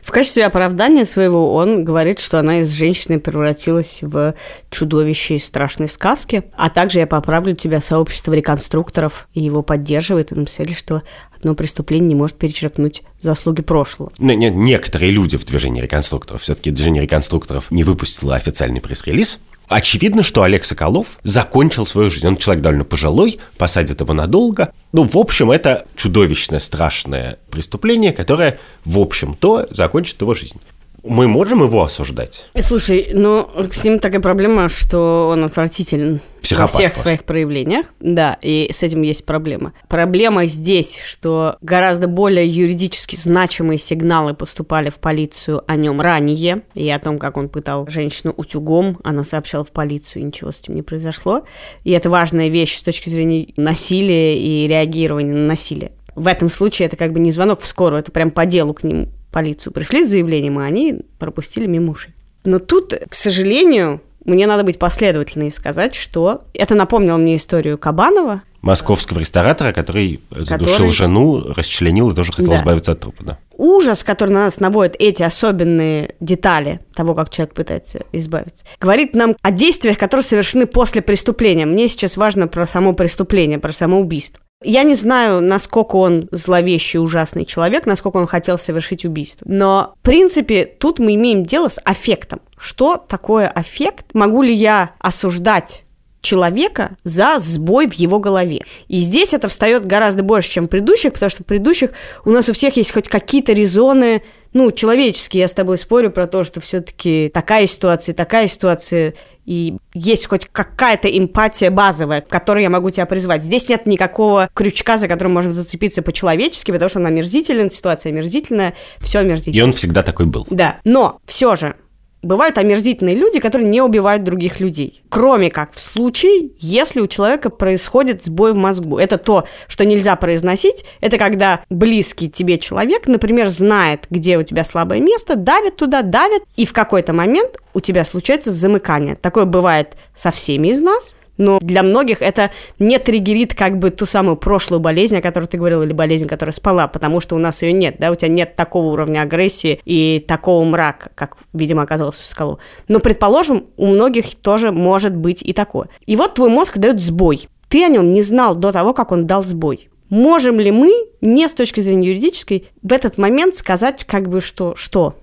В качестве оправдания своего он говорит, что она из женщины превратилась в чудовище из страшной сказки. А также я поправлю тебя, сообщество реконструкторов, и его поддерживает, и написали, что одно преступление не может перечеркнуть заслуги прошлого. Не, не, некоторые люди в движении реконструкторов, все-таки движение реконструкторов не выпустило официальный пресс-релиз, Очевидно, что Олег Соколов закончил свою жизнь. Он человек довольно пожилой, посадят его надолго. Ну, в общем, это чудовищное, страшное преступление, которое, в общем-то, закончит его жизнь мы можем его осуждать? Слушай, ну, с ним такая проблема, что он отвратителен Психопат во всех просто. своих проявлениях. Да, и с этим есть проблема. Проблема здесь, что гораздо более юридически значимые сигналы поступали в полицию о нем ранее, и о том, как он пытал женщину утюгом. Она сообщала в полицию, и ничего с этим не произошло. И это важная вещь с точки зрения насилия и реагирования на насилие. В этом случае это как бы не звонок в скорую, это прям по делу к ним полицию пришли с заявлением, а они пропустили мимо ушей. Но тут, к сожалению, мне надо быть последовательной и сказать, что это напомнило мне историю Кабанова. Московского ресторатора, который задушил который... жену, расчленил и тоже хотел да. избавиться от трупа, да. Ужас, который на нас наводит эти особенные детали того, как человек пытается избавиться, говорит нам о действиях, которые совершены после преступления. Мне сейчас важно про само преступление, про самоубийство. Я не знаю, насколько он зловещий, ужасный человек, насколько он хотел совершить убийство. Но, в принципе, тут мы имеем дело с аффектом. Что такое аффект? Могу ли я осуждать человека за сбой в его голове. И здесь это встает гораздо больше, чем в предыдущих, потому что в предыдущих у нас у всех есть хоть какие-то резоны, ну, человеческие, я с тобой спорю про то, что все-таки такая ситуация, такая ситуация, и есть хоть какая-то эмпатия базовая, к которой я могу тебя призвать. Здесь нет никакого крючка, за которым можем зацепиться по-человечески, потому что она омерзителен, ситуация омерзительная, все омерзительно. И он всегда такой был. Да, но все же Бывают омерзительные люди, которые не убивают других людей. Кроме как в случае, если у человека происходит сбой в мозгу. Это то, что нельзя произносить. Это когда близкий тебе человек, например, знает, где у тебя слабое место, давит туда, давит, и в какой-то момент у тебя случается замыкание. Такое бывает со всеми из нас но для многих это не триггерит как бы ту самую прошлую болезнь, о которой ты говорил, или болезнь, которая спала, потому что у нас ее нет, да, у тебя нет такого уровня агрессии и такого мрака, как, видимо, оказалось у скалу. Но, предположим, у многих тоже может быть и такое. И вот твой мозг дает сбой. Ты о нем не знал до того, как он дал сбой. Можем ли мы, не с точки зрения юридической, в этот момент сказать, как бы, что, что?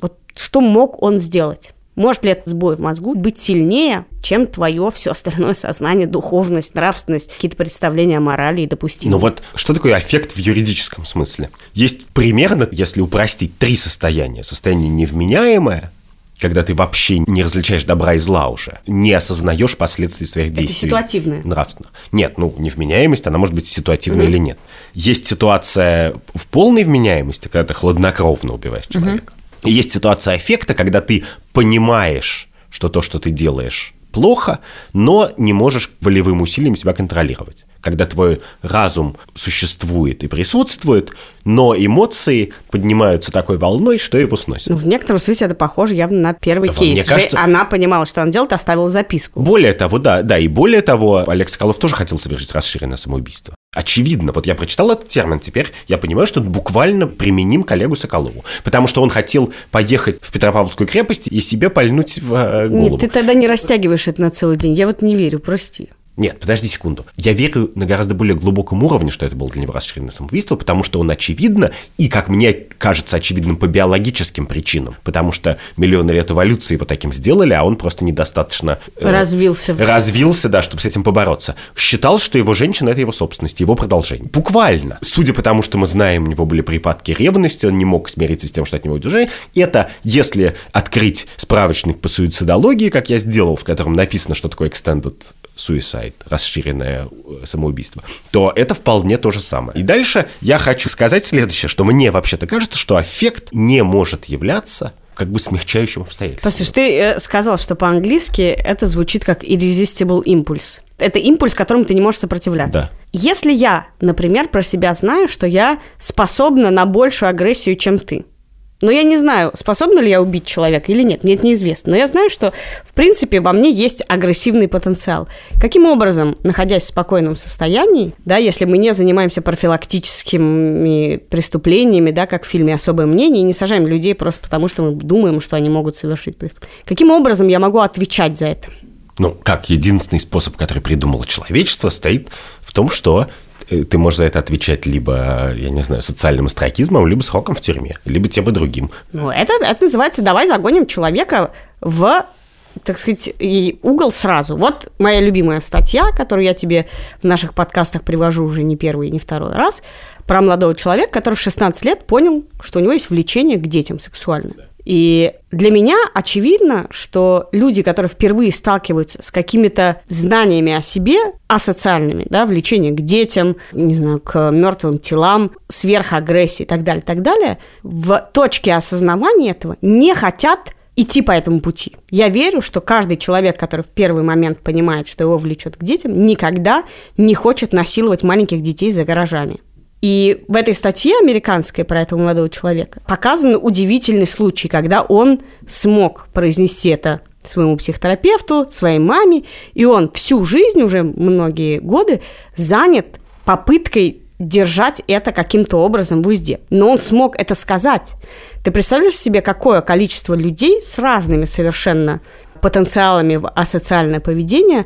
Вот что мог он сделать? Может ли этот сбой в мозгу быть сильнее, чем твое все остальное сознание, духовность, нравственность, какие-то представления о морали и допустимости? Ну вот, что такое аффект в юридическом смысле? Есть примерно, если упростить, три состояния. Состояние невменяемое, когда ты вообще не различаешь добра и зла уже, не осознаешь последствий своих действий. Это ситуативное. Нравственных. Нет, ну, невменяемость, она может быть ситуативная mm-hmm. или нет. Есть ситуация в полной вменяемости, когда ты хладнокровно убиваешь человека. Mm-hmm. Есть ситуация эффекта, когда ты понимаешь, что то, что ты делаешь, плохо, но не можешь волевым усилием себя контролировать. Когда твой разум существует и присутствует, но эмоции поднимаются такой волной, что его сносит. Ну, в некотором смысле это похоже явно на первый да, кейс. Мне кажется... Она понимала, что он делает, оставила записку. Более того, да, да, и более того, Олег Соколов тоже хотел совершить расширенное самоубийство. Очевидно, вот я прочитал этот термин, теперь я понимаю, что он буквально применим коллегу Соколову. Потому что он хотел поехать в Петропавловскую крепость и себе пальнуть в э, голову. Нет, ты тогда не растягиваешь это на целый день. Я вот не верю, прости. Нет, подожди секунду. Я верю на гораздо более глубоком уровне, что это было для него расширенное самоубийство, потому что он очевидно, и, как мне кажется, очевидным по биологическим причинам, потому что миллионы лет эволюции его таким сделали, а он просто недостаточно... Э, развился. Развился, да, чтобы с этим побороться. Считал, что его женщина – это его собственность, его продолжение. Буквально. Судя по тому, что мы знаем, у него были припадки ревности, он не мог смириться с тем, что от него удержали. Это, если открыть справочник по суицидологии, как я сделал, в котором написано, что такое extended suicide, расширенное э, самоубийство, то это вполне то же самое. И дальше я хочу сказать следующее, что мне вообще-то кажется, что аффект не может являться как бы смягчающим обстоятельством. Послушай, ты э, сказал, что по-английски это звучит как irresistible impulse. Это импульс, которому ты не можешь сопротивляться. Да. Если я, например, про себя знаю, что я способна на большую агрессию, чем ты, Но я не знаю, способна ли я убить человека или нет. Мне это неизвестно. Но я знаю, что, в принципе, во мне есть агрессивный потенциал. Каким образом, находясь в спокойном состоянии, да, если мы не занимаемся профилактическими преступлениями, да, как в фильме «Особое мнение», и не сажаем людей просто потому, что мы думаем, что они могут совершить преступление. Каким образом я могу отвечать за это? Ну, как единственный способ, который придумало человечество, стоит в том, что ты можешь за это отвечать либо, я не знаю, социальным астракизмом, либо сроком в тюрьме, либо тем и другим. Ну, это, это называется «давай загоним человека в так сказать, угол сразу. Вот моя любимая статья, которую я тебе в наших подкастах привожу уже не первый и не второй раз, про молодого человека, который в 16 лет понял, что у него есть влечение к детям сексуальное. И для меня очевидно, что люди, которые впервые сталкиваются с какими-то знаниями о себе, асоциальными, да, влечение к детям, не знаю, к мертвым телам, сверхагрессии и так далее, так далее, в точке осознавания этого не хотят идти по этому пути. Я верю, что каждый человек, который в первый момент понимает, что его влечет к детям, никогда не хочет насиловать маленьких детей за гаражами. И в этой статье американской про этого молодого человека показан удивительный случай, когда он смог произнести это своему психотерапевту, своей маме, и он всю жизнь, уже многие годы, занят попыткой держать это каким-то образом в узде. Но он смог это сказать. Ты представляешь себе, какое количество людей с разными совершенно потенциалами в асоциальное поведение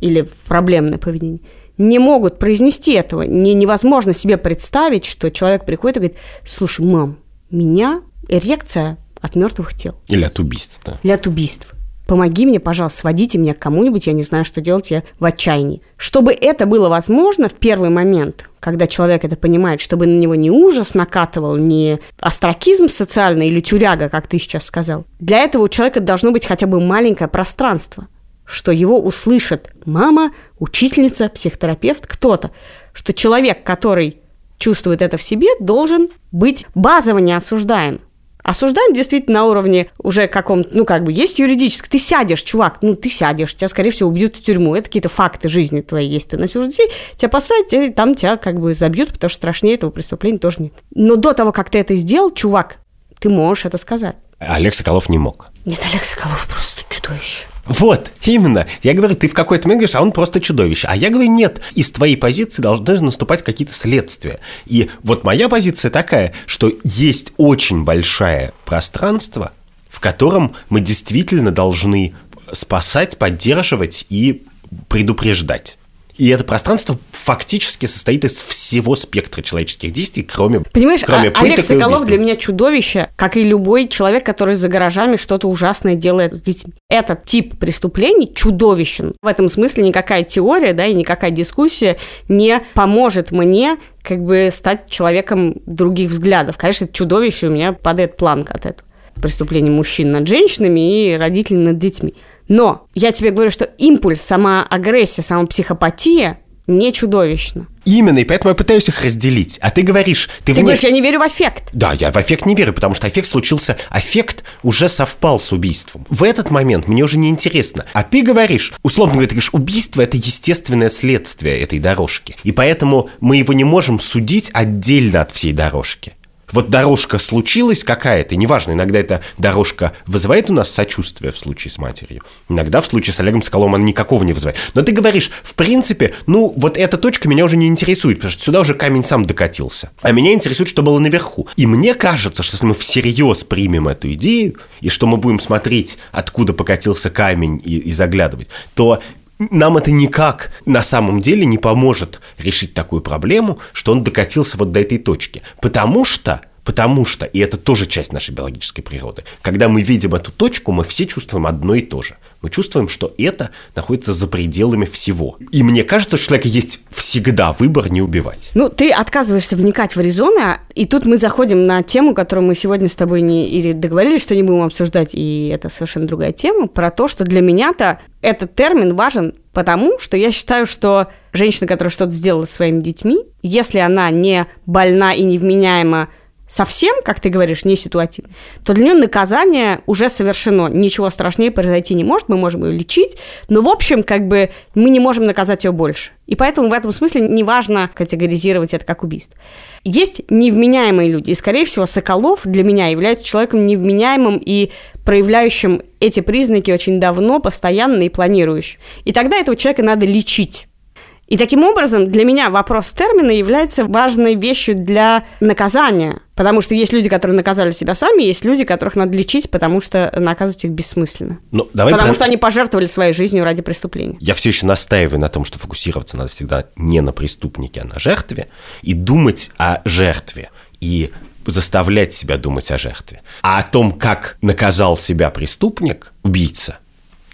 или в проблемное поведение – не могут произнести этого. Не, невозможно себе представить, что человек приходит и говорит, слушай, мам, меня эрекция от мертвых тел. Или от убийств, да. Или от убийств. Помоги мне, пожалуйста, сводите меня к кому-нибудь, я не знаю, что делать, я в отчаянии. Чтобы это было возможно в первый момент, когда человек это понимает, чтобы на него не ужас накатывал, не астракизм социальный или тюряга, как ты сейчас сказал. Для этого у человека должно быть хотя бы маленькое пространство – что его услышит мама, учительница, психотерапевт, кто-то, что человек, который чувствует это в себе, должен быть базово не осуждаем. Осуждаем действительно на уровне уже каком-то, ну, как бы, есть юридически. Ты сядешь, чувак, ну, ты сядешь, тебя, скорее всего, убьют в тюрьму. Это какие-то факты жизни твоей есть. Ты насилуешь детей, тебя посадят, и там тебя как бы забьют, потому что страшнее этого преступления тоже нет. Но до того, как ты это сделал, чувак, ты можешь это сказать. Олег Соколов не мог. Нет, Олег Соколов просто чудовище. Вот, именно. Я говорю, ты в какой-то момент говоришь, а он просто чудовище. А я говорю, нет, из твоей позиции должны наступать какие-то следствия. И вот моя позиция такая, что есть очень большое пространство, в котором мы действительно должны спасать, поддерживать и предупреждать. И это пространство фактически состоит из всего спектра человеческих действий, кроме Понимаешь, кроме а, Олег Соколов для меня чудовище, как и любой человек, который за гаражами что-то ужасное делает с детьми. Этот тип преступлений чудовищен. В этом смысле никакая теория, да, и никакая дискуссия не поможет мне как бы стать человеком других взглядов. Конечно, это чудовище, у меня падает планка от этого. Преступление мужчин над женщинами и родителей над детьми. Но я тебе говорю, что импульс, сама агрессия, сама психопатия не чудовищно. Именно, и поэтому я пытаюсь их разделить. А ты говоришь... Ты, ты вне... говоришь, я не верю в аффект. Да, я в аффект не верю, потому что аффект случился... Аффект уже совпал с убийством. В этот момент мне уже не интересно. А ты говоришь, условно говоря, ты говоришь, убийство – это естественное следствие этой дорожки. И поэтому мы его не можем судить отдельно от всей дорожки вот дорожка случилась какая-то, неважно, иногда эта дорожка вызывает у нас сочувствие в случае с матерью, иногда в случае с Олегом Соколовым она никакого не вызывает. Но ты говоришь, в принципе, ну, вот эта точка меня уже не интересует, потому что сюда уже камень сам докатился. А меня интересует, что было наверху. И мне кажется, что если мы всерьез примем эту идею, и что мы будем смотреть, откуда покатился камень и, и заглядывать, то нам это никак на самом деле не поможет решить такую проблему, что он докатился вот до этой точки. Потому что Потому что, и это тоже часть нашей биологической природы, когда мы видим эту точку, мы все чувствуем одно и то же. Мы чувствуем, что это находится за пределами всего. И мне кажется, что у человека есть всегда выбор не убивать. Ну, ты отказываешься вникать в Аризону, и тут мы заходим на тему, которую мы сегодня с тобой не или договорились, что не будем обсуждать, и это совершенно другая тема, про то, что для меня-то этот термин важен потому, что я считаю, что женщина, которая что-то сделала с своими детьми, если она не больна и невменяема совсем, как ты говоришь, не ситуативно, то для нее наказание уже совершено. Ничего страшнее произойти не может, мы можем ее лечить, но, в общем, как бы мы не можем наказать ее больше. И поэтому в этом смысле неважно категоризировать это как убийство. Есть невменяемые люди, и, скорее всего, Соколов для меня является человеком невменяемым и проявляющим эти признаки очень давно, постоянно и планирующим. И тогда этого человека надо лечить. И таким образом для меня вопрос термина является важной вещью для наказания. Потому что есть люди, которые наказали себя сами, есть люди, которых надо лечить, потому что наказывать их бессмысленно. Ну, давай потому прям- что они пожертвовали своей жизнью ради преступления. Я все еще настаиваю на том, что фокусироваться надо всегда не на преступнике, а на жертве, и думать о жертве, и заставлять себя думать о жертве. А о том, как наказал себя преступник, убийца,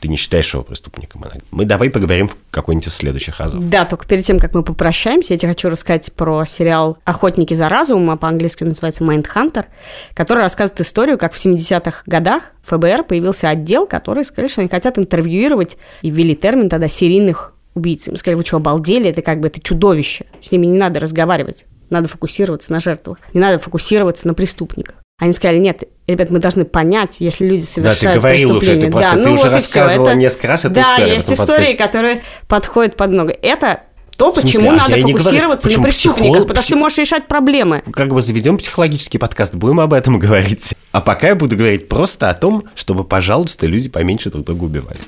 ты не считаешь его преступником. Мы давай поговорим в какой-нибудь из следующих разов. Да, только перед тем, как мы попрощаемся, я тебе хочу рассказать про сериал «Охотники за разумом», а по-английски называется «Майндхантер», который рассказывает историю, как в 70-х годах ФБР появился отдел, который сказали, что они хотят интервьюировать, и ввели термин тогда серийных убийц. Им сказали, вы что, обалдели? Это как бы это чудовище. С ними не надо разговаривать. Надо фокусироваться на жертвах. Не надо фокусироваться на преступниках. Они сказали, нет, ребят, мы должны понять, если люди совершают говорил уже, ты просто- ты ну уже вот рассказывала Это- несколько раз эту да, историю в есть истории, которые подходят под много. Это то, смысле? почему А надо я и не говорю, фокусироваться почему на преступниках, психолог- потому что ты можешь решать проблемы. Как бы заведем психологический подкаст, будем об этом говорить. А пока я буду говорить просто о том, чтобы, пожалуйста, люди поменьше друг друга убивали.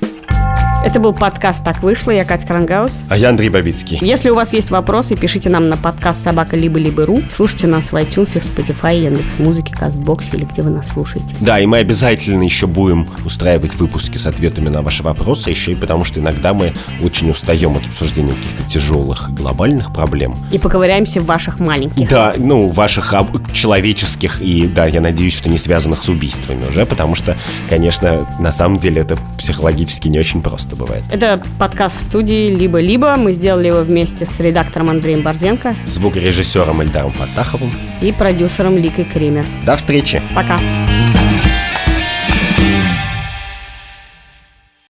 Это был подкаст «Так вышло». Я Катя Крангаус. А я Андрей Бабицкий. Если у вас есть вопросы, пишите нам на подкаст собака либо либо ру. Слушайте нас в iTunes, в Spotify, Яндекс Музыке, Кастбоксе или где вы нас слушаете. Да, и мы обязательно еще будем устраивать выпуски с ответами на ваши вопросы, еще и потому, что иногда мы очень устаем от обсуждения каких-то тяжелых глобальных проблем. И поковыряемся в ваших маленьких. Да, ну, ваших об- человеческих и, да, я надеюсь, что не связанных с убийствами уже, потому что, конечно, на самом деле это психологически не очень просто бывает. Это подкаст студии «Либо-либо». Мы сделали его вместе с редактором Андреем Борзенко Звукорежиссером Эльдаром Фатаховым. и продюсером Ликой Кремер. До встречи! Пока.